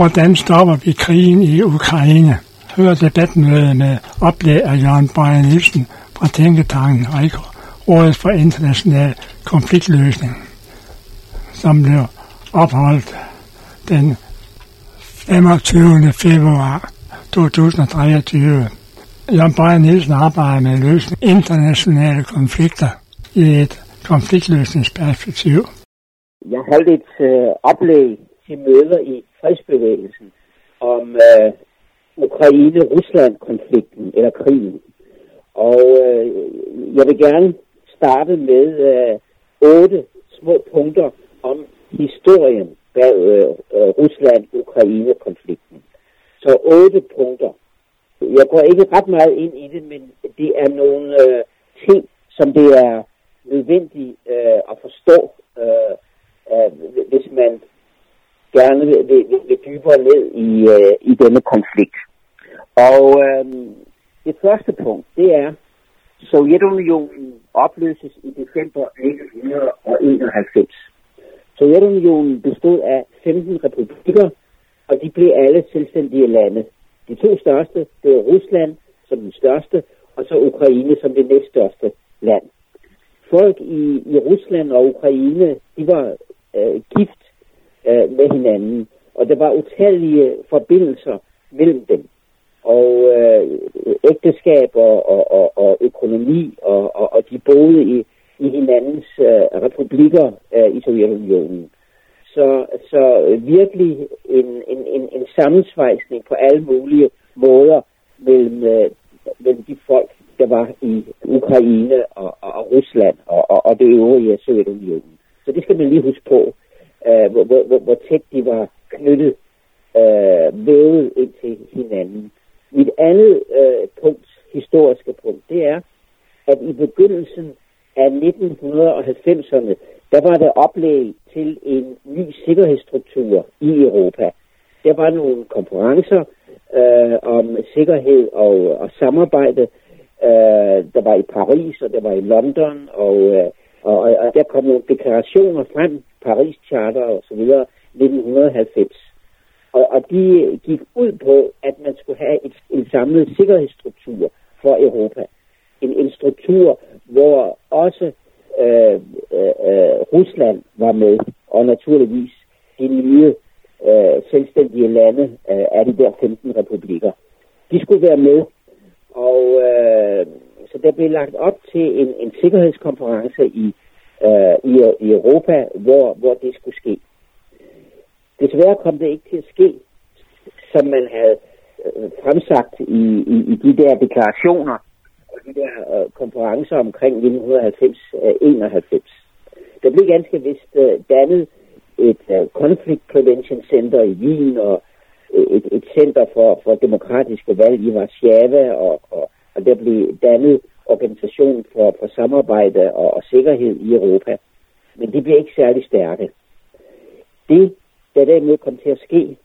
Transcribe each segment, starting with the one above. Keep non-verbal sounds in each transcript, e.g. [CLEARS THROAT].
Hvordan stopper vi krigen i Ukraine? Hør debatmødet med oplæg af Jørgen Bøje Nielsen fra Tænketanken RIKO, Rådet for International Konfliktløsning, som blev opholdt den 25. februar 2023. Jørgen Bøje Nielsen arbejder med at løse internationale konflikter i et konfliktløsningsperspektiv. Jeg holdt et øh, oplæg de møder i fredsbevægelsen om øh, Ukraine-Rusland-konflikten, eller krigen. Og øh, jeg vil gerne starte med øh, otte små punkter om historien bag øh, øh, Rusland-Ukraine-konflikten. Så otte punkter. Jeg går ikke ret meget ind i det, men det er nogle øh, ting, som det er nødvendigt øh, at forstå, øh, øh, hvis man gerne vil, vil, vil dybere ned i, øh, i denne konflikt. Og øh, det første punkt, det er, Sovjetunionen opløses i december 1991. Sovjetunionen bestod af 15 republikker, og de blev alle selvstændige lande. De to største, det var Rusland som den største, og så Ukraine som det næststørste land. Folk i, i Rusland og Ukraine, de var øh, gift øh, med hinanden, og der var utallige forbindelser mellem dem og øh, ægteskab og, og, og, og økonomi, og, og, og de boede i, i hinandens øh, republikker øh, i Sovjetunionen. Så, så virkelig en, en, en, en sammensvejsning på alle mulige måder mellem, øh, mellem de folk, der var i Ukraine og, og, og Rusland og, og, og det øvrige Sovjetunionen. Så det skal man lige huske på, øh, hvor, hvor, hvor tæt de var knyttet, øh, vævet ind til hinanden. Mit andet øh, punkt, historiske punkt, det er, at i begyndelsen af 1990'erne, der var der oplæg til en ny sikkerhedsstruktur i Europa. Der var nogle konferencer øh, om sikkerhed og, og samarbejde. Øh, der var i Paris, og der var i London, og, øh, og, og der kom nogle deklarationer frem, Paris Charter og så videre, 1990. Og, og de gik ud på, at man skulle have et, en samlet sikkerhedsstruktur for Europa. En, en struktur, hvor også øh, øh, Rusland var med, og naturligvis de nye øh, selvstændige lande øh, af de der 15 republikker. De skulle være med, og øh, så der blev lagt op til en, en sikkerhedskonference i, øh, i, i Europa, hvor, hvor det skulle ske. Desværre kom det ikke til at ske, som man havde øh, fremsagt i, i, i de der deklarationer og de der øh, konferencer omkring 1990-91. Øh, der blev ganske vist øh, dannet et øh, Conflict Prevention Center i Wien og øh, et, et center for, for demokratiske valg i Warszawa, og, og, og der blev dannet organisation for, for samarbejde og, og sikkerhed i Europa. Men det blev ikke særlig stærke. Det der derimod kom til at ske,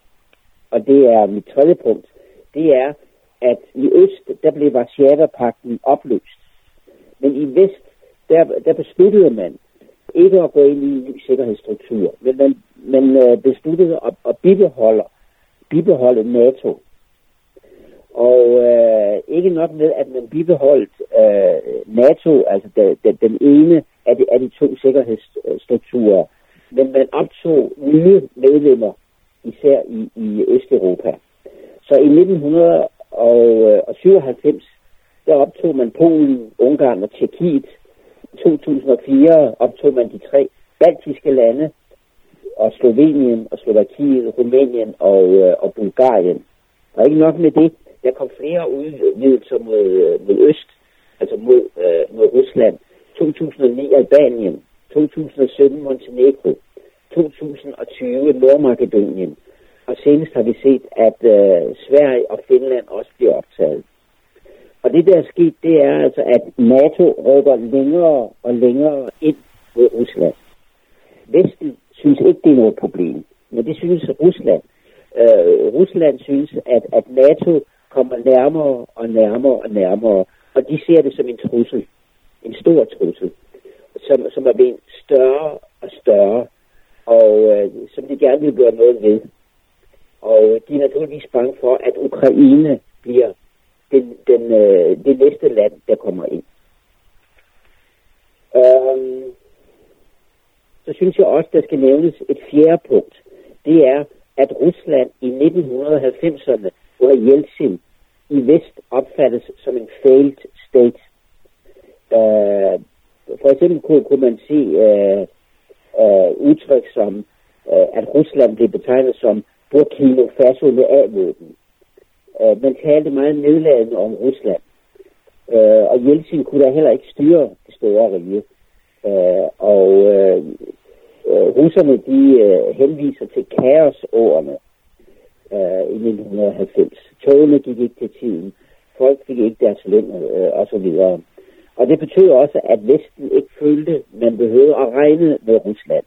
og det er mit tredje punkt, det er, at i øst, der blev Varsjava-pakten opløst. Men i vest, der, der besluttede man ikke at gå ind i en ny sikkerhedsstruktur, men man, man øh, besluttede at, at bibeholde, bibeholde NATO. Og øh, ikke nok med, at man bibeholdt øh, NATO, altså de, de, den ene af de, af de to sikkerhedsstrukturer, men man optog nye medlemmer, især i, i Østeuropa. Så i 1997, der optog man Polen, Ungarn og Tjekkiet. I 2004 optog man de tre baltiske lande, og Slovenien og Slovakiet, Rumænien og, øh, og Bulgarien. Og ikke nok med det, der kom flere udvidelser mod, mod øst, altså mod, øh, mod Rusland. 2009 Albanien, 2017 Montenegro, 2020 Nordmakedonien, og senest har vi set, at øh, Sverige og Finland også bliver optaget. Og det, der er sket, det er altså, at NATO rykker længere og længere ind mod Rusland. Vesten synes ikke, det er noget problem, men det synes Rusland. Øh, Rusland synes, at, at NATO kommer nærmere og nærmere og nærmere, og de ser det som en trussel, en stor trussel som, som er blevet større og større, og øh, som de gerne vil gøre noget ved. Og øh, de er naturligvis bange for, at Ukraine bliver den, den, øh, det næste land, der kommer ind. Øhm, så synes jeg også, der skal nævnes et fjerde punkt. Det er, at Rusland i 1990'erne under Jeltsin i vest opfattes som en failed state. Uh, for eksempel kunne, kunne man se uh, øh, uh, øh, udtryk som, uh, at Rusland blev betegnet som Burkina Faso med A-våben. Uh, man talte meget nedladende om Rusland. Uh, og Jeltsin kunne da heller ikke styre det store rige. Uh, og uh, uh, russerne de uh, henviser til kaosårene Øh, i 1990. Togene gik ikke til tiden. Folk fik ikke deres løn øh, og så videre. Og det betød også, at Vesten ikke følte, man behøvede at regne med Rusland.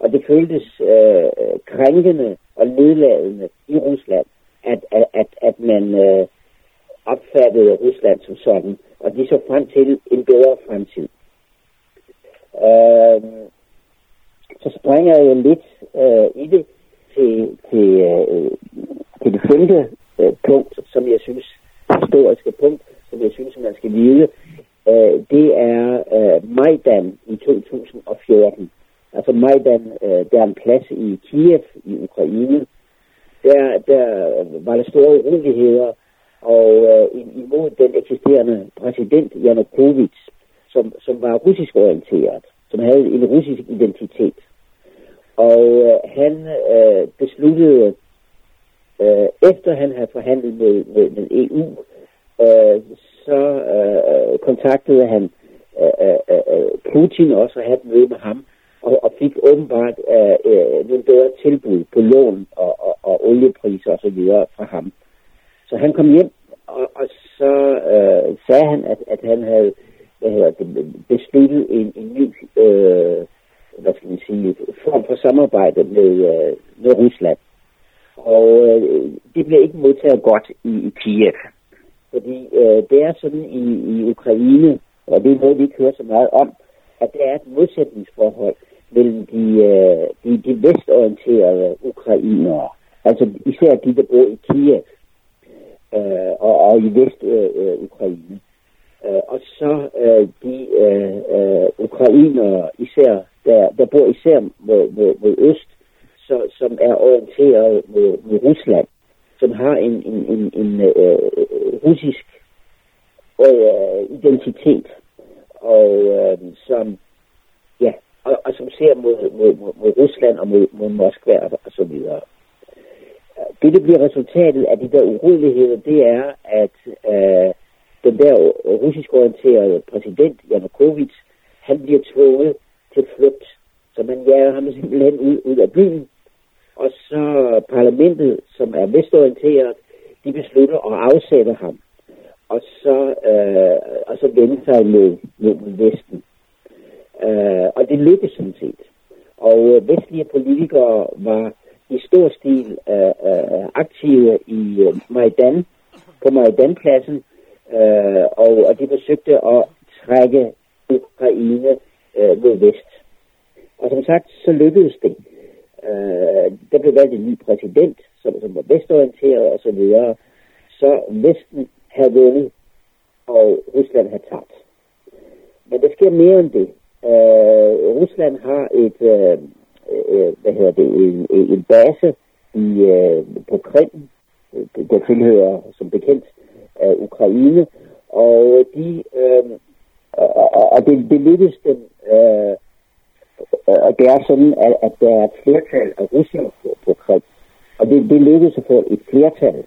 Og det føltes øh, krænkende og nedladende i Rusland, at, at, at, at man øh, opfattede Rusland som sådan, og de så frem til en bedre fremtid. Øh, så springer jeg lidt øh, i det til, til, øh, til det femte øh, punkt, som jeg synes, historiske punkt, som jeg synes, man skal vide, øh, det er øh, Majdan i 2014. Altså Majdan, øh, der er en plads i Kiev i Ukraine. Der, der var der store uroligheder, og øh, imod den eksisterende præsident Janukovic, som, som var russisk orienteret, som havde en russisk identitet. Og øh, han øh, besluttede, øh, efter han havde forhandlet med, med, med EU, øh, så øh, kontaktede han øh, øh, øh Putin også og havde et møde med ham, og, og fik åbenbart øh, øh, nogle bedre tilbud på lån og, og, og oliepriser osv. fra ham. Så han kom hjem, og, og så øh, sagde han, at, at han havde hvad hedder det, besluttet en, en ny øh, hvad skal man sige, form for samarbejde med, øh, med Rusland. Og øh, det blev ikke modtaget godt i, i Kiev. Fordi øh, det er sådan i, i Ukraine, og det er noget, vi ikke hører så meget om, at der er et modsætningsforhold mellem de, øh, de, de vestorienterede ukrainere, altså især de, der bor i Kiev øh, og, og i Vest-Ukraine. Øh, øh, øh, og så øh, de øh, øh, ukrainere, især, der, der bor især mod, mod, mod øst, så, som er orienteret mod, mod Rusland som har en, en, en, en øh, russisk øh, identitet, og øh, som ja, og, og som ser mod, mod, mod, mod Rusland og mod, mod Moskva og, og så videre. Det, der bliver resultatet af de der uroligheder, det er, at øh, den der russisk orienterede præsident, Janukovic, han bliver tvunget til flugt. Så man jager ham simpelthen ud, ud af byen, og så parlamentet, som er vestorienteret, de beslutter at afsætte ham, og så, øh, og så vende sig mod, mod Vesten. Øh, og det lykkedes sådan set. Og øh, vestlige politikere var i stor stil øh, øh, aktive i øh, Majdan, på Majdanpladsen, øh, og, og de forsøgte at trække Ukraine øh, mod vest. Og som sagt, så lykkedes det. Øh, der blev valgt en ny præsident, som, som var vestorienteret og så videre. Så Vesten havde vundet, og Rusland havde tabt. Men der sker mere end det. Øh, Rusland har et, øh, øh, hvad hedder det, en, en base i, øh, på Krim, øh, der tilhører som bekendt øh, Ukraine, og de øh, og, og det, det lykkedes dem øh, øh og det er sådan, at, at der er et flertal af russere på, på Krim. Og det, det lykkedes at få et flertal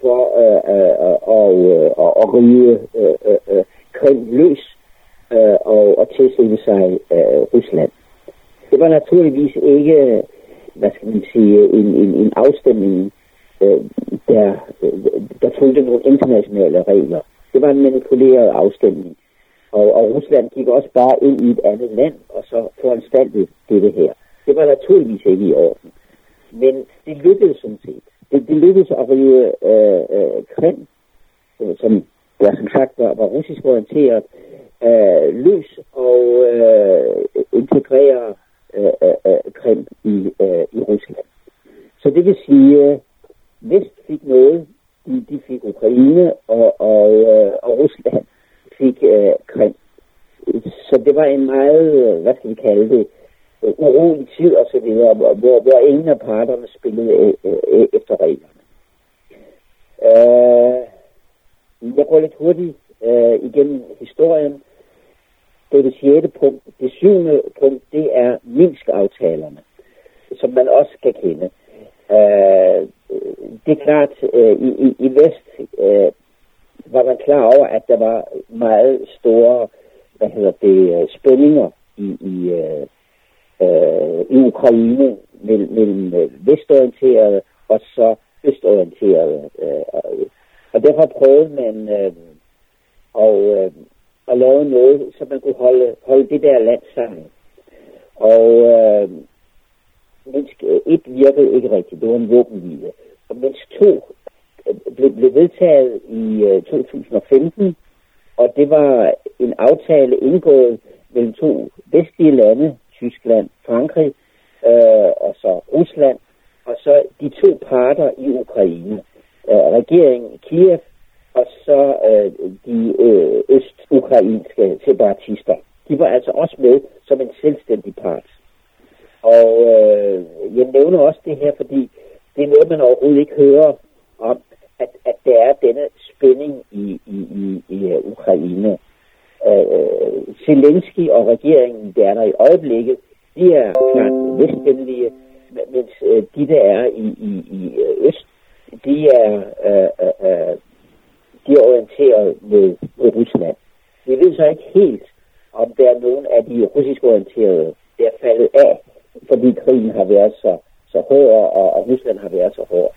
for øh, øh, øh, at, at rive øh, øh, Krim løs øh, og, og tilsætte sig øh, Rusland. Det var naturligvis ikke, hvad skal man sige, en, en, en afstemning, øh, der, øh, der fulgte nogle internationale regler. Det var en manipuleret afstemning. Og, og Rusland gik også bare ind i et andet land, og så foranstaltede det her. Det var naturligvis ikke i orden. Men det lykkedes sådan set. Det, det lykkedes at rive øh, øh, Krim, øh, som der som sagt var, var russisk orienteret, øh, løs og øh, integrere øh, øh, øh Krim i, øh, i Rusland. Så det vil sige, at Vest fik noget, de, de fik Ukraine, og, og, øh, og Rusland fik øh, Krim. Så det var en meget, øh, hvad skal vi kalde det, øh, urolig tid og så videre, hvor, hvor ingen af parterne spillede øh, øh, efter reglerne. Øh, jeg går lidt hurtigt øh, igennem historien. Det er det sjette punkt. Det syvende punkt, det er Minsk-aftalerne, som man også skal kende. Øh, det er klart, øh, i, i, i Vest øh, var man klar over, at der var meget store hvad hedder det, øh, spændinger i, i, øh, øh, i Ukraine mellem, mellem vestorienterede og så østorienterede. Øh, og derfor prøvede man øh, og, øh, at lave noget, så man kunne holde, holde det der land sammen. Og øh, Minsk 1 virkede ikke rigtigt. Det var en våbenhvile. Og Minsk 2 blev, blev vedtaget i øh, 2015, og det var en aftale indgået mellem to vestlige lande, Tyskland, Frankrig øh, og så Rusland, og så de to parter i Ukraine. Øh, regeringen i Kiev og så øh, de øh, østukrainske separatister. De var altså også med som en selvstændig part. Og øh, jeg nævner også det her, fordi det er noget, man overhovedet ikke hører om, at, at der er denne spænding i, i, i, i øh, Ukraine. Øh, Zelensky og regeringen, der er der i øjeblikket, de er klart vestvenlige, mens øh, de, der er i, i, i øh, øst, de er, øh, øh, øh de er orienteret mod, mod Rusland. Vi ved så ikke helt, om der er nogen af de russisk orienterede, der er faldet af, fordi krigen har været så, så hård, og, og Rusland har været så hård.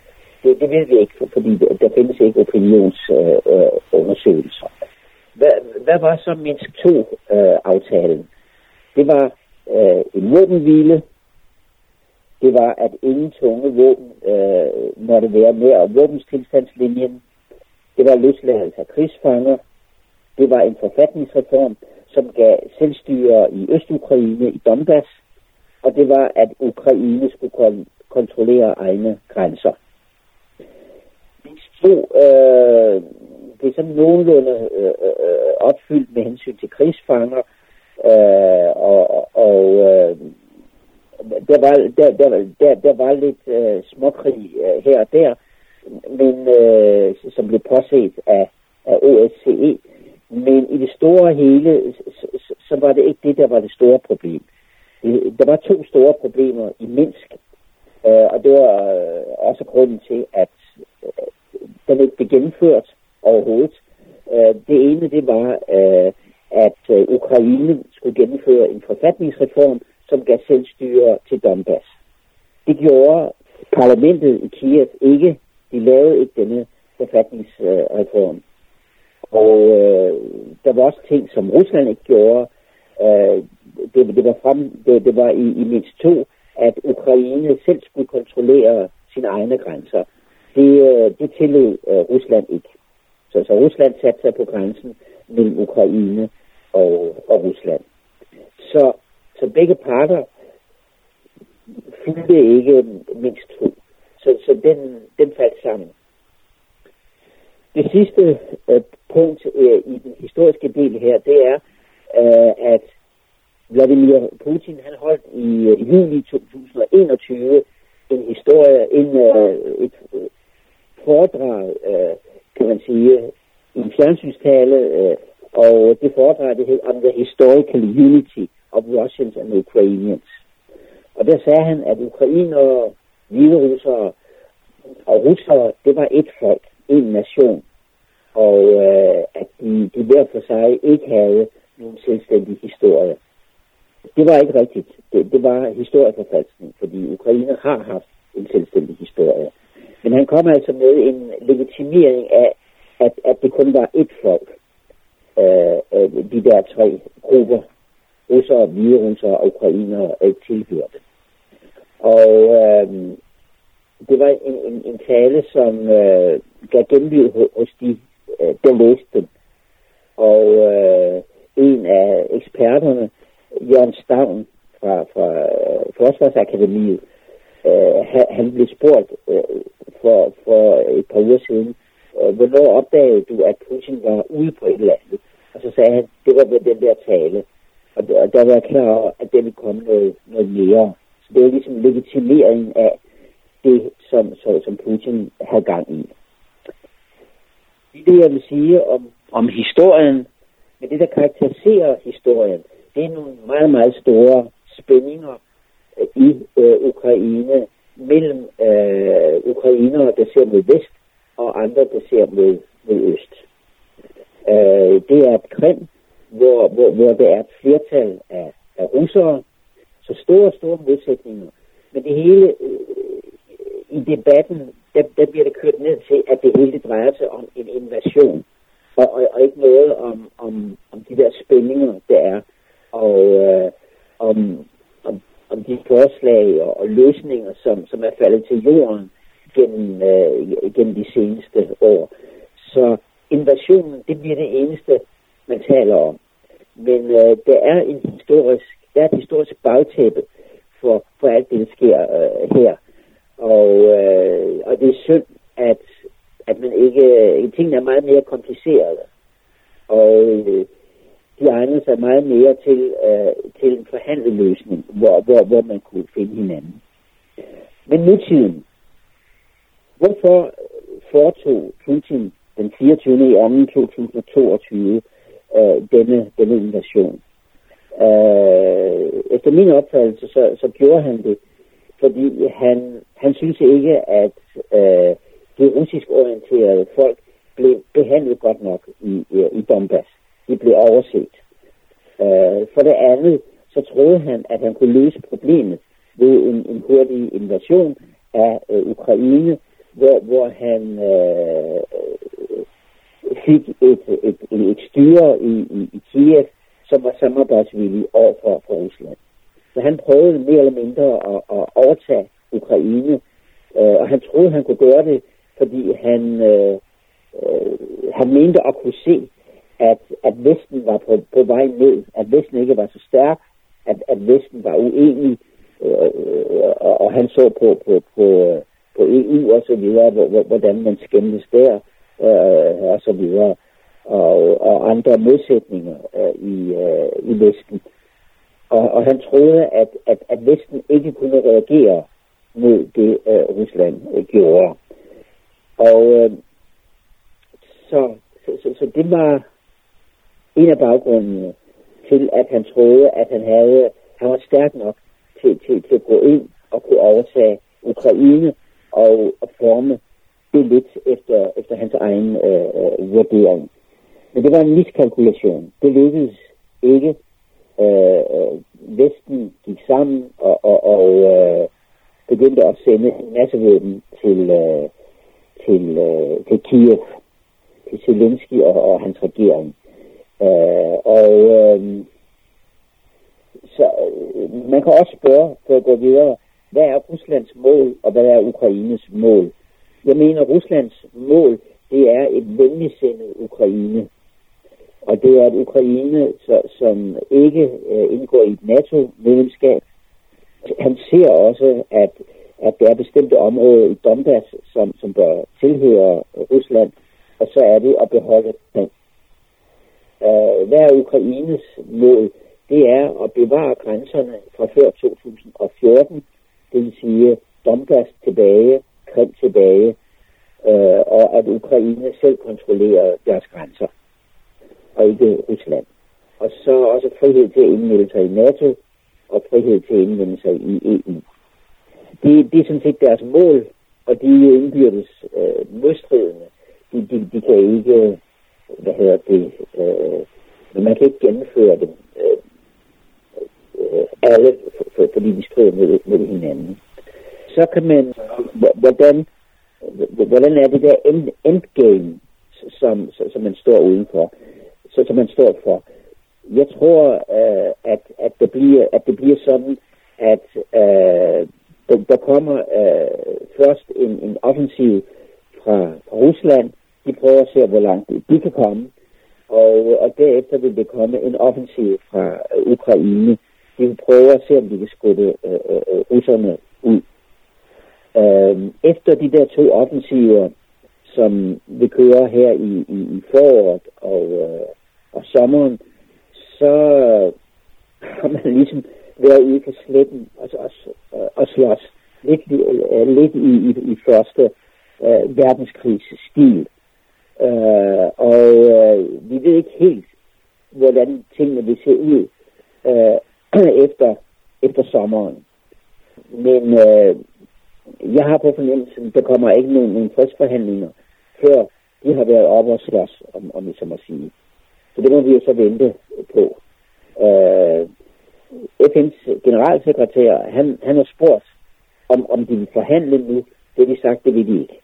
Det, det ved vi ikke, fordi der findes ikke opinionsundersøgelser. Øh, øh hvad, hvad var så Minsk 2-aftalen? Øh, det var øh, en våbenhvile. Det var, at ingen tunge våben øh, måtte være mere våbenstilstandslinjen. Det var løsladelse af krigsfanger. Det var en forfatningsreform, som gav selvstyre i Østukraine, i Donbass. Og det var, at Ukraine skulle kon- kontrollere egne grænser tro øh, det er sådan nogenlunde øh, øh, opfyldt med hensyn til krigsfanger, øh, og, og øh, der, var, der, der, der, der var lidt øh, småkrig øh, her og der, men øh, som blev påset af, af OSCE. Men i det store hele, så, så var det ikke det, der var det store problem. Der var to store problemer i Minsk, øh, og det var øh, også grunden til, at der den ikke blev gennemført overhovedet. Øh, det ene, det var, øh, at øh, Ukraine skulle gennemføre en forfatningsreform, som gav selvstyre til Donbass. Det gjorde parlamentet i Kiev ikke. De lavede ikke denne forfatningsreform. Og øh, der var også ting, som Rusland ikke gjorde. Øh, det, det var, frem, det, det var i, i mindst to, at Ukraine selv skulle kontrollere sine egne grænser. Det, øh, det tillod øh, Rusland ikke. Så, så Rusland satte sig på grænsen mellem Ukraine og, og Rusland. Så, så begge parter fulgte ikke mindst to. Så, så den, den faldt sammen. Det sidste øh, punkt øh, i den historiske del her, det er, øh, at Vladimir Putin han holdt i øh, juli 2021 en historie, en, øh, et foredrag, øh, kan man sige, en fjernsynstale, øh, og det foredrag, det hed om the historical unity of Russians and Ukrainians. Og der sagde han, at ukrainere, hviderussere og russere, det var et folk, en nation, og øh, at de, de hver for sig ikke havde nogen selvstændig historie. Det var ikke rigtigt. Det, det var historieforfalskning, fordi Ukraine har haft en selvstændig historie. Men han kom altså med en legitimering af, at, at det kun var ét folk, øh, øh, de der tre grupper, russere, hviderussere og ukrainere, øh, tilhørte. Og øh, det var en, en, en tale, som øh, gav genlyd hos de, øh, der læste den. Og øh, en af eksperterne, Jørgen Stavn fra, fra øh, Forsvarsakademiet, øh, han blev spurgt øh, for, for et par uger siden, øh, hvornår opdagede du, at Putin var ude på et eller andet? Og så sagde han, det var ved den der tale. Og, og der var jeg klar over, at det ville komme noget, noget mere. Så det var ligesom legitimeringen af det, som, så, som Putin har gang i. Det, jeg vil sige om, om historien, men det, der karakteriserer historien, det er nogle meget, meget store spændinger i øh, Ukraine mellem øh, ukrainere, der ser mod vest, og andre, der ser mod, mod øst. Øh, det er et Krim, hvor, hvor, hvor der er et flertal af, af russere, så store, store modsætninger. Men det hele øh, i debatten, der, der bliver det kørt ned til, at det hele drejer sig om en invasion, og, og, og ikke noget om, om, om de der spændinger, der er, og øh, om, om, de forslag og, og løsninger, som, som er faldet til jorden gennem, øh, gennem de seneste år. Så invasionen, det bliver det eneste, man taler om. Men øh, der er en historisk, der er et historisk bagtæppe for, for alt det, der sker øh, her. Og, øh, og det er synd, at, at man ikke... Øh, Tingene er meget mere komplicerede. Og øh, de egnede sig meget mere til, øh, til en forhandlet løsning, hvor, hvor, hvor man kunne finde hinanden. Men nutiden. Hvorfor foretog Putin den 24. i 2022 øh, denne, denne invasion? Øh, efter min opfattelse, så, så gjorde han det, fordi han, han synes ikke, at øh, de russisk orienterede folk blev behandlet godt nok i, i, i Donbass det blev overset. Øh, for det andet, så troede han, at han kunne løse problemet ved en, en hurtig invasion af øh, Ukraine, hvor, hvor han øh, fik et, et, et, et styre i, i, i Kiev, som var samarbejdsvillig over for, for Rusland. Så han prøvede mere eller mindre at, at overtage Ukraine, øh, og han troede, han kunne gøre det, fordi han, øh, øh, han mente at kunne se, at, at Vesten var på, på vej ned, at Vesten ikke var så stærk, at, at Vesten var uenig, øh, og, og han så på, på, på, på EU og så videre, hvordan man skændtes der, øh, og så videre, og, og andre modsætninger øh, i, øh, i Vesten. Og, og han troede, at, at, at Vesten ikke kunne reagere mod det, øh, Rusland øh, gjorde. Og øh, så, så, så, så det var en af baggrundene øh, til, at han troede, at han havde, han var stærk nok til, til, til at gå ind og kunne overtage Ukraine og, og forme det lidt efter, efter hans egen øh, øh vurdering. Men det var en miskalkulation. Det lykkedes ikke. Øh, øh, Vesten gik sammen og, og, og øh, begyndte at sende en masse våben til, øh, til, øh, til Kiev, til Zelensky og, og hans regering. Øh, og øh, så øh, man kan også spørge, for at gå videre, hvad er Ruslands mål, og hvad er Ukraines mål? Jeg mener, Ruslands mål, det er et venligsindet Ukraine. Og det er et Ukraine, så, som ikke øh, indgår i et NATO-medlemskab. Han ser også, at, at der er bestemte områder i Donbass, som, som bør tilhøre Rusland, og så er det at beholde den. Uh, hvad er Ukraines mål? Det er at bevare grænserne fra før 2014, det vil sige Donbass tilbage, Krim tilbage, øh, og at Ukraine selv kontrollerer deres grænser og ikke Rusland. Og så også frihed til at indmelde sig i NATO og frihed til at indmelde sig i EU. Det, det er sådan set deres mål, og de er jo indbyrdes øh, modstridende. De, de, de kan ikke, hvad hedder det, øh, men man kan ikke gennemføre dem øh, øh, alle, for, for, fordi de strider med, med hinanden. Så kan man, hvordan, hvordan er det der end, endgame, som, som man står udenfor? så, som man står for. Jeg tror, øh, at, at, det bliver, at det bliver sådan, at øh, der, der kommer øh, først en, en offensiv fra, fra Rusland prøve at se, hvor langt de kan komme. Og, øh, og derefter vil det komme en offensiv fra øh, Ukraine. De vil prøve at se, om de kan skubbe øh, øh, øh russerne ud. Øh, efter de der to offensiver, som vi kører her i, i, i foråret og, øh, og sommeren, så har man ligesom været ude på sletten og, og, og slås lidt, lidt i, i, i første øh, verdenskrigs stil. Øh, og øh, vi ved ikke helt, hvordan tingene vil se ud øh, [CLEARS THROAT] efter, efter sommeren. Men øh, jeg har på fornemmelsen, der kommer ikke nogen, nogen fredsforhandlinger, før de har været op og slås, om, om jeg så må sige. Så det må vi jo så vente på. Øh, FN's generalsekretær, han, han har spurgt, om, om de vil forhandle nu. Det de sagt, det vil de ikke.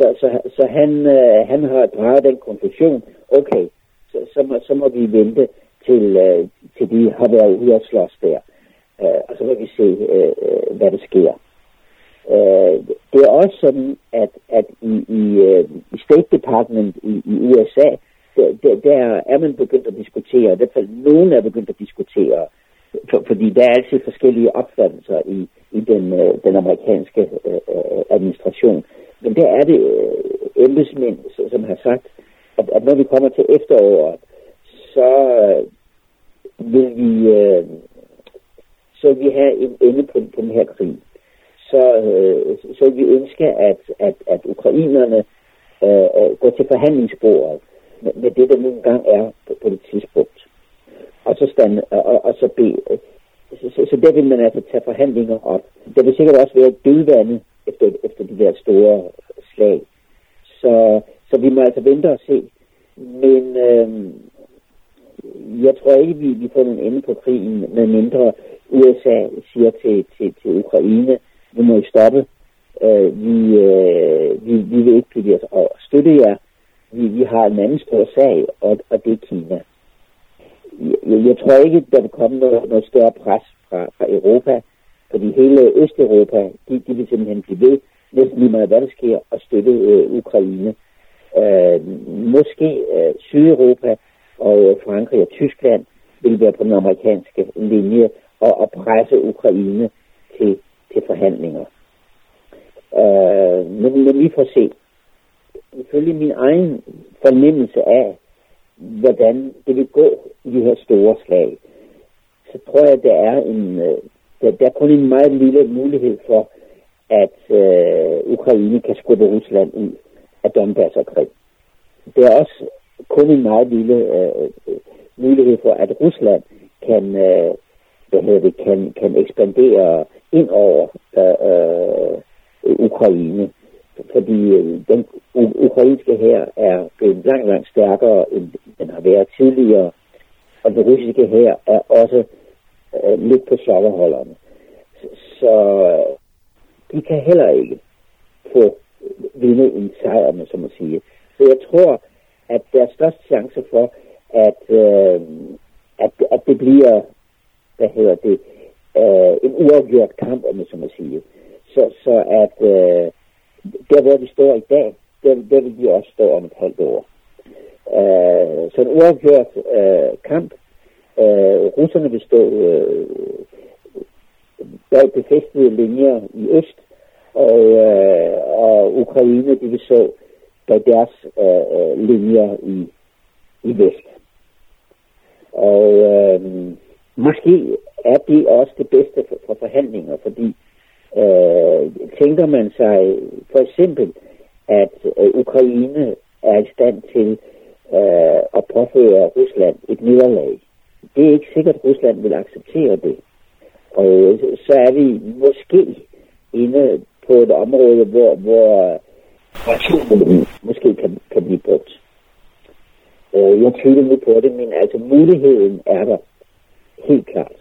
Så, så, så han, øh, han har draget den konklusion, okay, så, så, må, så må vi vente til, øh, til de har været ude at slås der. Øh, og så må vi se, øh, øh hvad der sker. Øh, det er også sådan, at, at i, i, øh, i State Department i, i USA, der, der, der er man begyndt at diskutere, i hvert fald nogen er begyndt at diskutere for, fordi der er altid forskellige opfattelser i, i den, øh, den amerikanske øh, øh administration. Men der er det øh, embedsmænd, som har sagt, at, at når vi kommer til efteråret, så øh, vil vi øh, så vil vi have en ende på, på den her krig. Så, øh, så vil vi ønske, at, at, at ukrainerne øh, øh går til forhandlingsbordet med, med det, der nu engang er på, på det tidspunkt og så, stand, og, og så bede. Så, så, så der vil man altså tage forhandlinger op. Der vil sikkert også være dødvande efter, efter de der store slag. Så, så vi må altså vente og se. Men øh, jeg tror ikke, vi, vi får nogen ende på krigen, med mindre USA siger til, til, til Ukraine, nu må I stoppe. Øh, vi, øh, vi, vi vil ikke blive at støtte jer. Vi, vi har en anden stor sag, og, og det er Kina jeg, jeg tror ikke, der vil komme noget, noget større pres fra, fra Europa, fordi hele Østeuropa, de, de vil simpelthen blive ved, næsten lige meget hvad der sker, og støtte øh, Ukraine. Øh, måske øh, Sydeuropa og øh, Frankrig og Tyskland vil være på den amerikanske linje og, og presse Ukraine til, til forhandlinger. Øh, men, men vi får se. Ifølge min egen fornemmelse af, hvordan det vil gå i de her store slag, så tror jeg, at der er en, øh, der, der er kun en meget lille mulighed for, at øh, Ukraine kan skubbe Rusland ud af Donbass og Krim. Det er også kun en meget lille øh, mulighed for, at Rusland kan, øh, hvad hedder det, kan, kan ekspandere ind over øh, øh, Ukraine fordi øh, den ukrainske her er blevet langt, langt stærkere, end den har været tidligere, og den russiske her er også øh, lidt på sokkerholderne. Så øh, de kan heller ikke få vinde en sejr, med, som man siger. Så jeg tror, at der er størst chance for, at, øh, at, at det bliver, hvad hedder det, øh, en uafgjort kamp, om man så må sige. Så, så at øh, der hvor vi står i dag, der, der vil vi også stå om et halvt år. Øh, så en uafgjort øh, kamp. Øh, russerne vil stå øh, bag befæstede linjer i øst, og, øh, og Ukraine de vil stå bag deres øh, øh linjer i, i vest. Og øh, måske er det også det bedste for, for forhandlinger, fordi Øh, tænker man sig for eksempel, at øh, Ukraine er i stand til øh, at påføre Rusland et nederlag. Det er ikke sikkert, at Rusland vil acceptere det. Og så er vi måske inde på et område, hvor, hvor atomvåben måske kan, kan blive brugt. Øh, jeg tvivler nu på det, men altså muligheden er der helt klart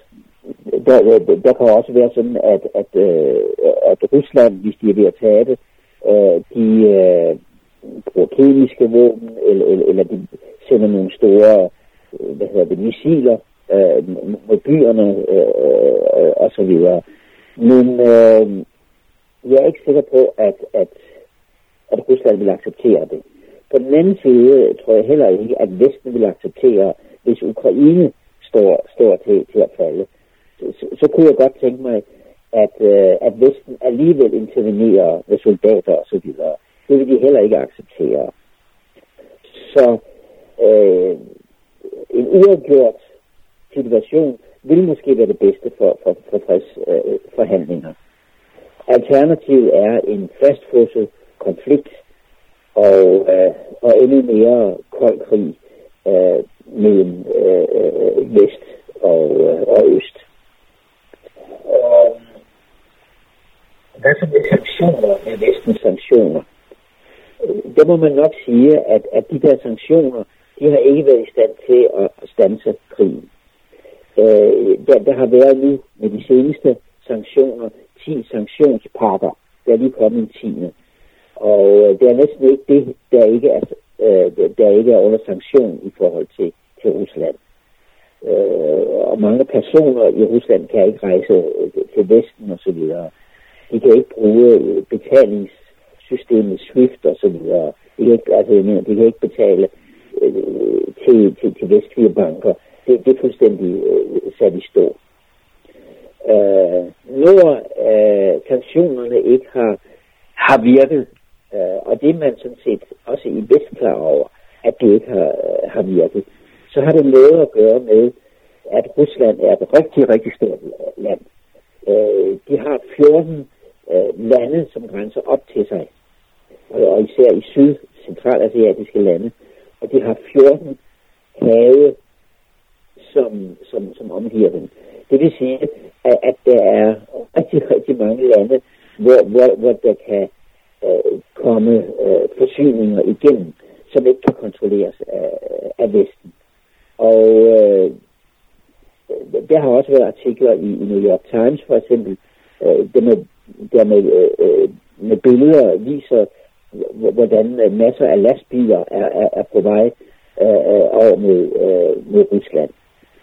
der, der, der kan også være sådan, at, at, øh, at Rusland, hvis de er ved at tage det, øh, de øh, bruger kemiske våben, eller, eller, eller de sender nogle store Øh, hvad hedder det, missiler øh, mod byerne øh, øh, og så videre. Men øh, jeg er ikke sikker på, at, at, at Rusland vil acceptere det. På den anden side øh, tror jeg heller ikke, at Vesten vil acceptere, hvis Ukraine står, står til, til at falde så, så kunne jeg godt tænke mig, at, øh, at Vesten alligevel intervenerer med soldater og så videre. Det vil de heller ikke acceptere. Så øh, en uafgjort situation vil måske være det bedste for, for, for fredsforhandlinger. Øh, Alternativet er en fastfrosset konflikt og, øh, og endnu mere kold krig øh, mellem øh, øh vest og, øh, og øst. Og, hvad så med sanktioner, med vestens sanktioner? Øh, der må man nok sige, at, at de der sanktioner, de har ikke været i stand til at, stanse krigen. Øh, der, der har været nu med de seneste sanktioner 10 sanktionspakker. Der er lige kommet en tiende. Og øh, det er næsten ikke det, der ikke er, øh, der ikke er under sanktion i forhold til, til Rusland. Øh, og mange personer i Rusland kan ikke rejse øh, til Vesten og så videre. De kan ikke bruge øh, betalingssystemet SWIFT og så videre. De kan ikke, altså, jeg mener, de kan ikke betale til, til, til vestlige banker. Det, det er fuldstændig øh, sat i stå. Øh, når øh, sanktionerne ikke har, har virket, øh, og det er man sådan set også i vest klar over, at det ikke har, øh, har virket, så har det noget at gøre med, at Rusland er et rigtig, rigtig stort land. Øh, de har 14 øh, lande, som grænser op til sig, og, og især i syd, centralasiatiske lande, og de har 14 have, som, som, som omgiver dem. Det vil sige, at, at der er rigtig, rigtig mange lande, hvor, hvor, hvor der kan øh, komme øh, forsyninger igennem, som ikke kan kontrolleres af, af Vesten. Og øh, der har også været artikler i, i New York Times for eksempel, øh, der, med, der med, øh, med billeder viser, hvordan masser af lastbiler er, er, er på vej øh, over mod, øh, mod Rusland.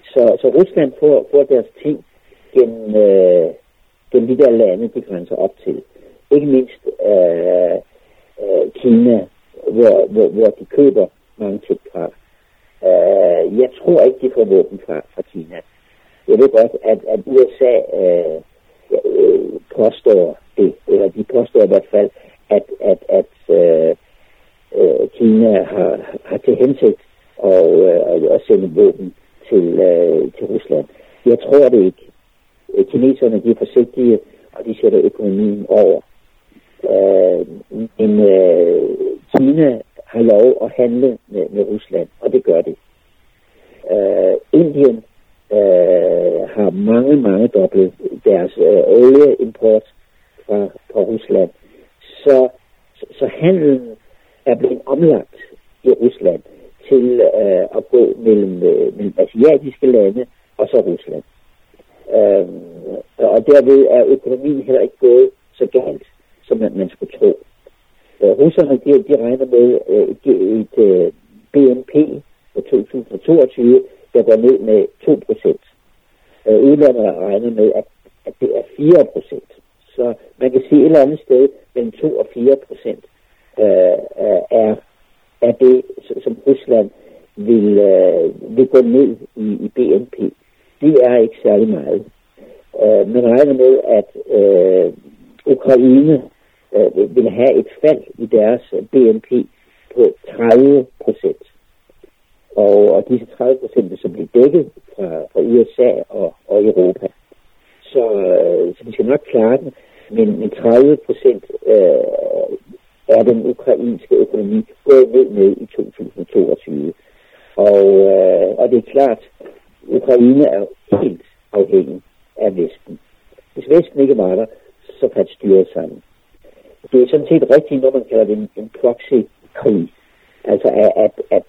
Så, så Rusland får, får deres ting gennem, øh, gennem de der lande, de grænser op til. Ikke mindst øh, øh, Kina, hvor, hvor, hvor de køber mange ting fra. Øh, jeg tror ikke, de får våben fra, fra Kina. Jeg ved godt, at, at USA øh, øh, påstår det, eller de påstår i hvert fald, at, at, at øh, øh, Kina har, har til hensigt og, øh, og sende våben til, øh, til Rusland. Jeg tror det ikke. Øh, kineserne de er forsigtige, og de sætter økonomien over. Øh, men øh, Kina har lov at handle med, med Rusland, og det gør det. Øh, Indien øh, har mange, mange dobbelt deres øh, olieimport fra, fra Rusland. Så, så handelen er blevet omlagt i Rusland til øh, at gå mellem, øh, mellem asiatiske lande og så Rusland. Øh, og derved er økonomien heller ikke gået så galt, som man, man skulle tro. Øh, russerne de, de regner med øh, et, et øh, BNP for 2022, der går ned med 2 procent. Øh, udlandet regner med, at, at det er 4 procent. Så man kan sige et eller andet sted mellem 2 og 4 procent øh, er af det, som Rusland vil, øh, vil gå ned i, i BNP. Det er ikke særlig meget. Øh, man regner med, at øh, Ukraine øh, vil have et fald i deres BNP på 30 procent. Og, og disse 30 procent vil så blive dækket fra, fra USA og, og Europa. Så, øh, så de skal nok klare den, men, men 30 procent øh, er den ukrainske økonomi gået ned med i 2022. Og, øh, og det er klart, Ukraine er helt afhængig af Vesten. Hvis Vesten ikke var der, så faldt styret sammen. Det er sådan set rigtigt, når man kalder det en, en proxy-krig. Altså at, at, at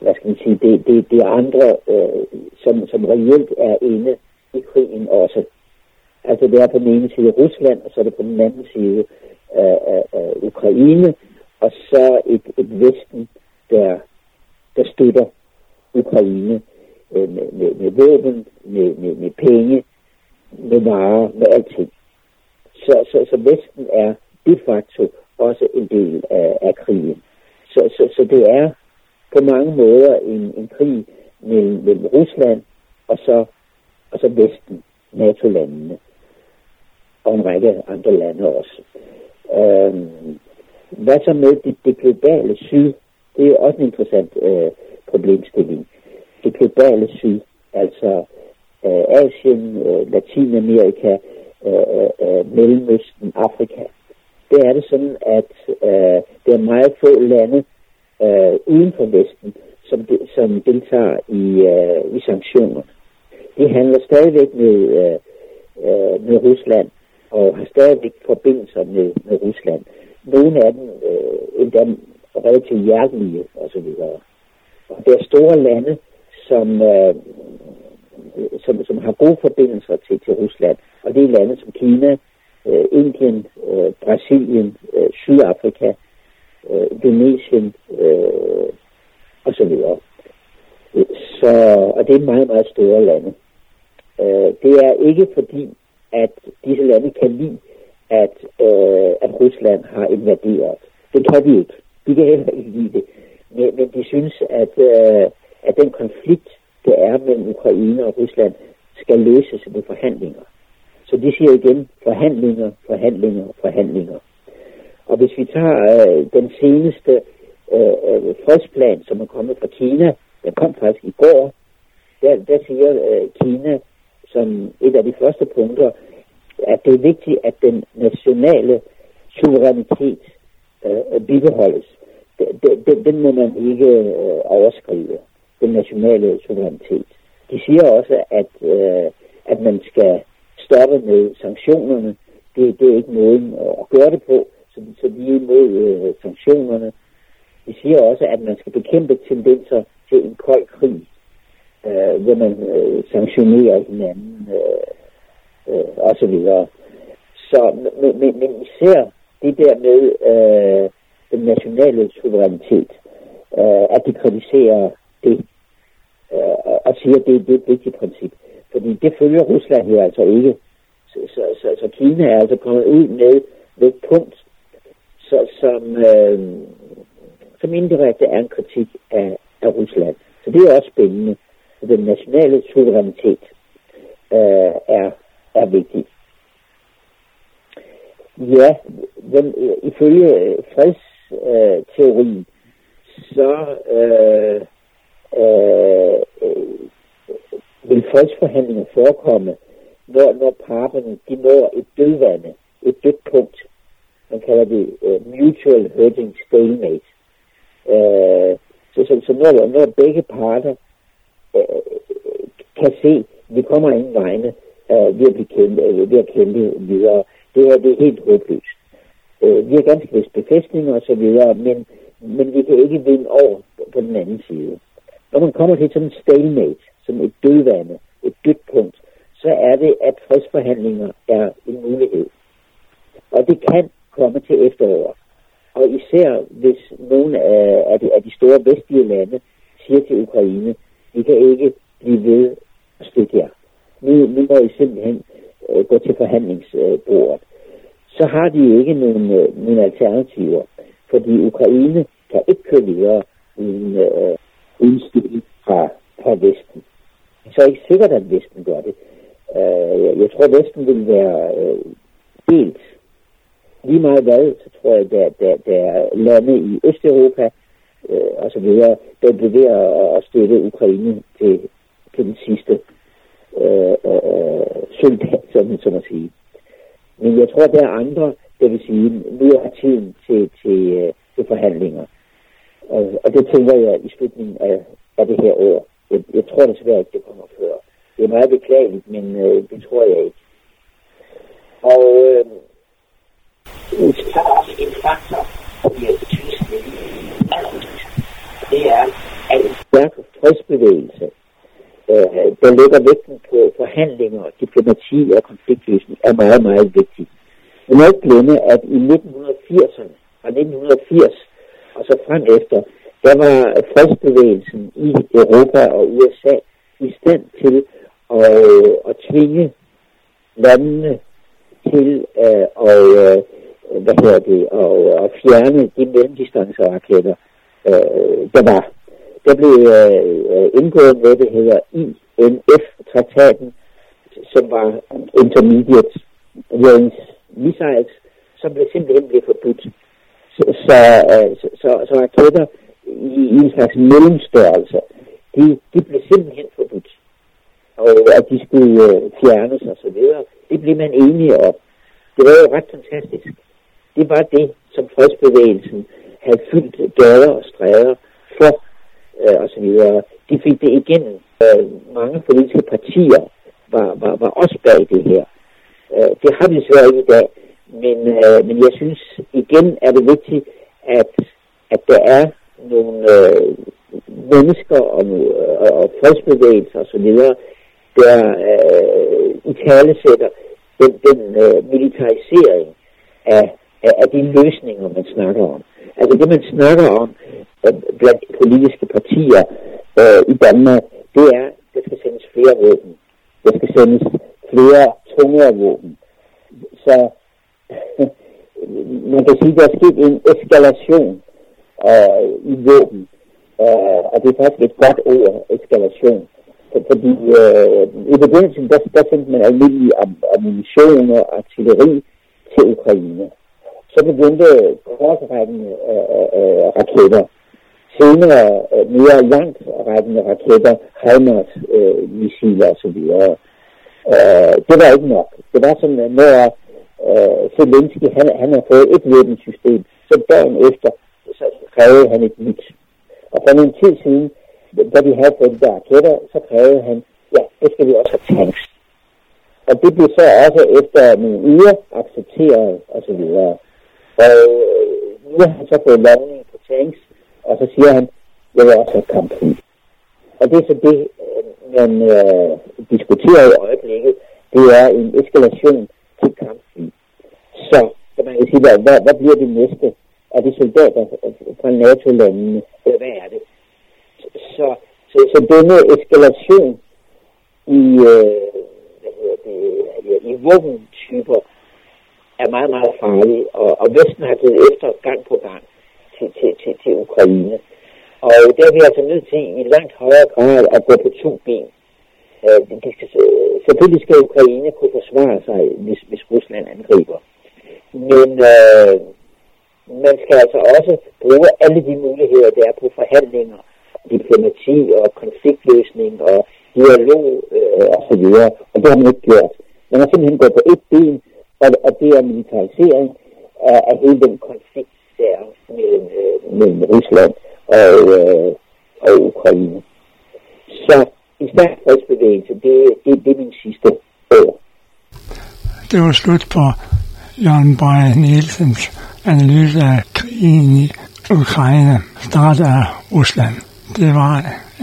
hvad skal man sige, det, det, det er andre, øh, som, som reelt er inde i krigen også. Altså det er på den ene side Rusland, og så er det på den anden side af, af, af Ukraine, og så et, et Vesten, der, der støtter Ukraine øh, med, med, med våben, med, med, med penge, med varer, med alting. Så, så, så Vesten er de facto også en del af, af krigen. Så, så, så det er på mange måder en, en krig mellem, mellem Rusland og så, og så Vesten, NATO-landene. og en række andre lande også. Øh, hvad så med det, det globale syd? Det er jo også en interessant øh, problemstilling. Det globale syd, altså øh, Asien, øh, Latinamerika, øh, øh, øh Mellemøsten, Afrika. Det er det sådan, at øh, det er meget få lande øh, uden for Vesten, som, de, som deltager i, øh, i sanktioner. De handler stadigvæk med, øh, øh, med Rusland og har stadigvæk forbindelser med, med Rusland. Nogle af dem øh, endda relativt hjertelige osv. Og det er store lande, som, øh, som, som har gode forbindelser til, til Rusland. Og det er lande som Kina, øh, Indien, øh, Brasilien, øh, Sydafrika, øh, Indonesien øh, osv. Så, og det er meget, meget store lande. Øh, det er ikke fordi, at disse lande kan lide, at, øh, at Rusland har invaderet. Det kan de ikke. De kan heller ikke lide det. Men, men de synes, at, øh, at den konflikt, der er mellem Ukraine og Rusland, skal løses ved forhandlinger. Så de siger igen forhandlinger, forhandlinger, forhandlinger. Og hvis vi tager øh, den seneste øh, øh, fredsplan, som er kommet fra Kina, den kom faktisk i går, der, der siger øh, Kina som et af de første punkter, at det er vigtigt, at den nationale suverænitet øh, bibeholdes. Den, den, den må man ikke øh, overskride, den nationale suverænitet. De siger også, at, øh, at man skal stoppe med sanktionerne. Det, det er ikke måden at gøre det på, så, så de er imod øh, sanktionerne. De siger også, at man skal bekæmpe tendenser til en kold krig, øh, hvor man øh, sanktionerer hinanden øh, øh, og så videre. Så, men, men, men især det der med øh, den nationale suverænitet, øh, at de kritiserer det, øh, og siger, at det, det er et vigtigt princip. Fordi det følger Rusland her altså ikke. Så, så, så, så Kina er altså kommet ud med, med et punkt, så, som, øh, som indirekte er en kritik af, af Rusland. Så det er også spændende. Så den nationale suverænitet øh, er, er vigtig. Ja, den, øh, ifølge øh, fredsteorien, øh, så øh, øh, vil fredsforhandlinger forekomme, når, når parterne de når et dødvande, et dødt punkt. Man kalder det uh, mutual hurting stalemate. Uh, så, så, så når, når begge parter øh, kan se, vi kommer ingen vegne øh, ved, at blive kæmpe, øh, ved at kæmpe videre, det er, det er helt håbløst. Øh, vi har ganske vist befæstninger osv., men, men vi kan ikke vinde over på den anden side. Når man kommer til sådan en stalemate, som et dødvande, et dødt punkt, så er det, at fredsforhandlinger er en mulighed. Og det kan komme til efteråret. Og især hvis nogle af, de, af de store vestlige lande siger til Ukraine, vi kan ikke blive ved at stikke jer. Nu, nu må I simpelthen øh, gå til forhandlingsbordet. Så har de ikke nogen, øh, nogen alternativer, fordi Ukraine kan ikke køre videre uden, øh, uden støtte fra, fra Vesten. Så er ikke sikkert, at Vesten gør det. Øh, jeg tror, Vesten vil være øh, delt. lige meget hvad, så tror jeg, at der, der, der er lande i Østeuropa uh, og så videre, den blev ved at støtte Ukraine til, til den sidste øh, øh, soldat, som, som at sige. Men jeg tror, der er andre, der vil sige, nu er tiden til, til, øh, til forhandlinger. Og, og det tænker jeg i slutningen af, af det her år. Jeg, jeg tror desværre ikke, det kommer før. Det er meget beklageligt, men øh, det tror jeg ikke. Og øh, så er der også en faktor, som bliver betydeligt Det er, at en stærk fredsbevægelse, øh, der lægger vægten på forhandlinger, diplomati og konfliktløsning, er meget, meget vigtig. Vi må ikke glemme, at i 1980'erne, fra 1980 og så frem efter, der var fredsbevægelsen i Europa og USA i stand til at, øh, at tvinge landene til øh, at, at, øh, hvad hedder det, at, at fjerne de mellemdistanceraketter, øh, der var. Der blev øh, indgået noget, der hedder INF-traktaten, som var intermediate range missiles, som blev simpelthen blev forbudt. Så, så, øh, så, så, så raketter i, i en slags mellemstørrelse, de, de blev simpelthen forbudt. Og at de skulle øh, fjernes og så videre, det blev man enige om. Det var jo ret fantastisk. Det var det, som fredsbevægelsen havde fyldt gader og stræder for øh, og så videre. De fik det igennem. Øh, mange politiske partier var, var, var også bag det her. Øh, det har vi så i dag, men, øh, men jeg synes igen er det vigtigt, at, at der er nogle øh, mennesker og, og, øh, og fredsbevægelser osv., der øh, i tale sætter den, den øh, militarisering af, af, af de løsninger, man snakker om. Altså det, man snakker om øh, blandt politiske partier øh, i Danmark, det er, at der skal sendes flere våben. Der skal sendes flere tungere våben. Så [LAUGHS] man kan sige, at der er sket en eskalation øh, i våben. Øh, og det er faktisk et godt ord, eskalation. Fordi øh, i begyndelsen, der, der sendte man almindelige ammunition og artilleri til Ukraine. Så begyndte kortrækkende øh, øh, raketter. Senere øh, mere langt rækkende raketter, HIMARS, øh, missiler osv. Øh, det var ikke nok. Det var sådan, når øh, Zelensky, han, han har fået et våbensystem, så dagen efter, så krævede han et nyt. Og for en tid siden, da de havde fået de der raketter, så krævede han, ja, det skal vi også have tanks. Og det blev så også efter nogle uger accepteret osv. Og så og øh, nu har han så fået lovning på tanks, og så siger han, jeg vil også have kampfly. Og det er så det, øh, man øh, diskuterer i øjeblikket, det er en eskalation til kampfly. Så, så man kan sige, hvad, hvad, hvad bliver det næste? Er det soldater fra NATO-landene, eller hvad er det? Så, så, så denne eskalation i, øh, hvad hedder det, i våbentyper er meget, meget farlig, og, og Vesten har givet efter gang på gang til, til, til, til Ukraine. Og der er vi altså nødt til i langt højere grad at gå på to ben. Øh, de skal, selvfølgelig skal Ukraine kunne forsvare sig, hvis, hvis Rusland angriber. Men øh, man skal altså også bruge alle de muligheder, der er på forhandlinger, diplomati og konfliktløsning og dialog øh, osv. Og det har man ikke gjort. Man har simpelthen gået på et ben, og, og det er militarisering af, af hele den konflikt, der mellem, øh, mellem Rusland og, øh, og Ukraine. Så en stærk fredsbevægelse, det, det, det er min sidste ord. Det var slut på Jørgen Bøje Nielsens analyse af krigen i Ukraine, startet af Rusland. Det var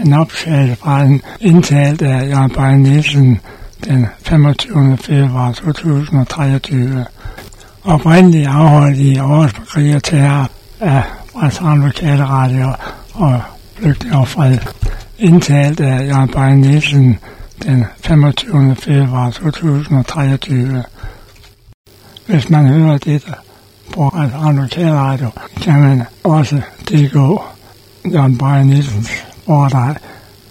en optagelse fra en indtalt af Jørgen Bøje Nielsen den 25. februar 2023. Oprindeligt afholdt i Aarhus på krig og terror af Brasran Lokale Radio og Flygtning og Fred. Indtalt af Jørgen Bøje Nielsen den 25. februar 2023. Hvis man hører dette på Brasran Lokale Radio, kan man også tilgå Jørgen Bøje Nielsens foredrag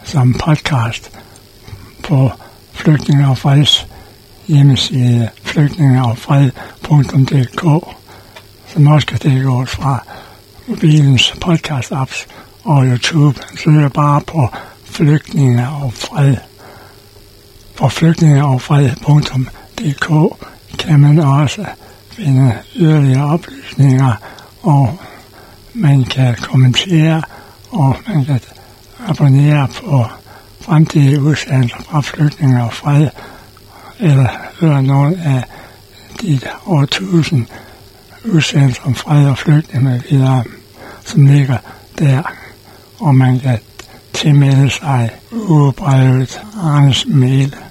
som podcast på Flygtninge og Freds hjemmeside flygtningeogfred.dk, som også kan tilgås fra mobilens podcast-apps og YouTube. Søger bare på Flygtninge og Fred. På flygtningeogfred.dk kan man også finde yderligere oplysninger, og man kan kommentere, og man kan abonnere på fremtidige udsendelser fra flygtninge og fred, eller høre nogle af de over tusind udsendelser om fred og flygtninge med videre, som ligger der, og man kan tilmelde sig ugebrevet Arnes Mæle.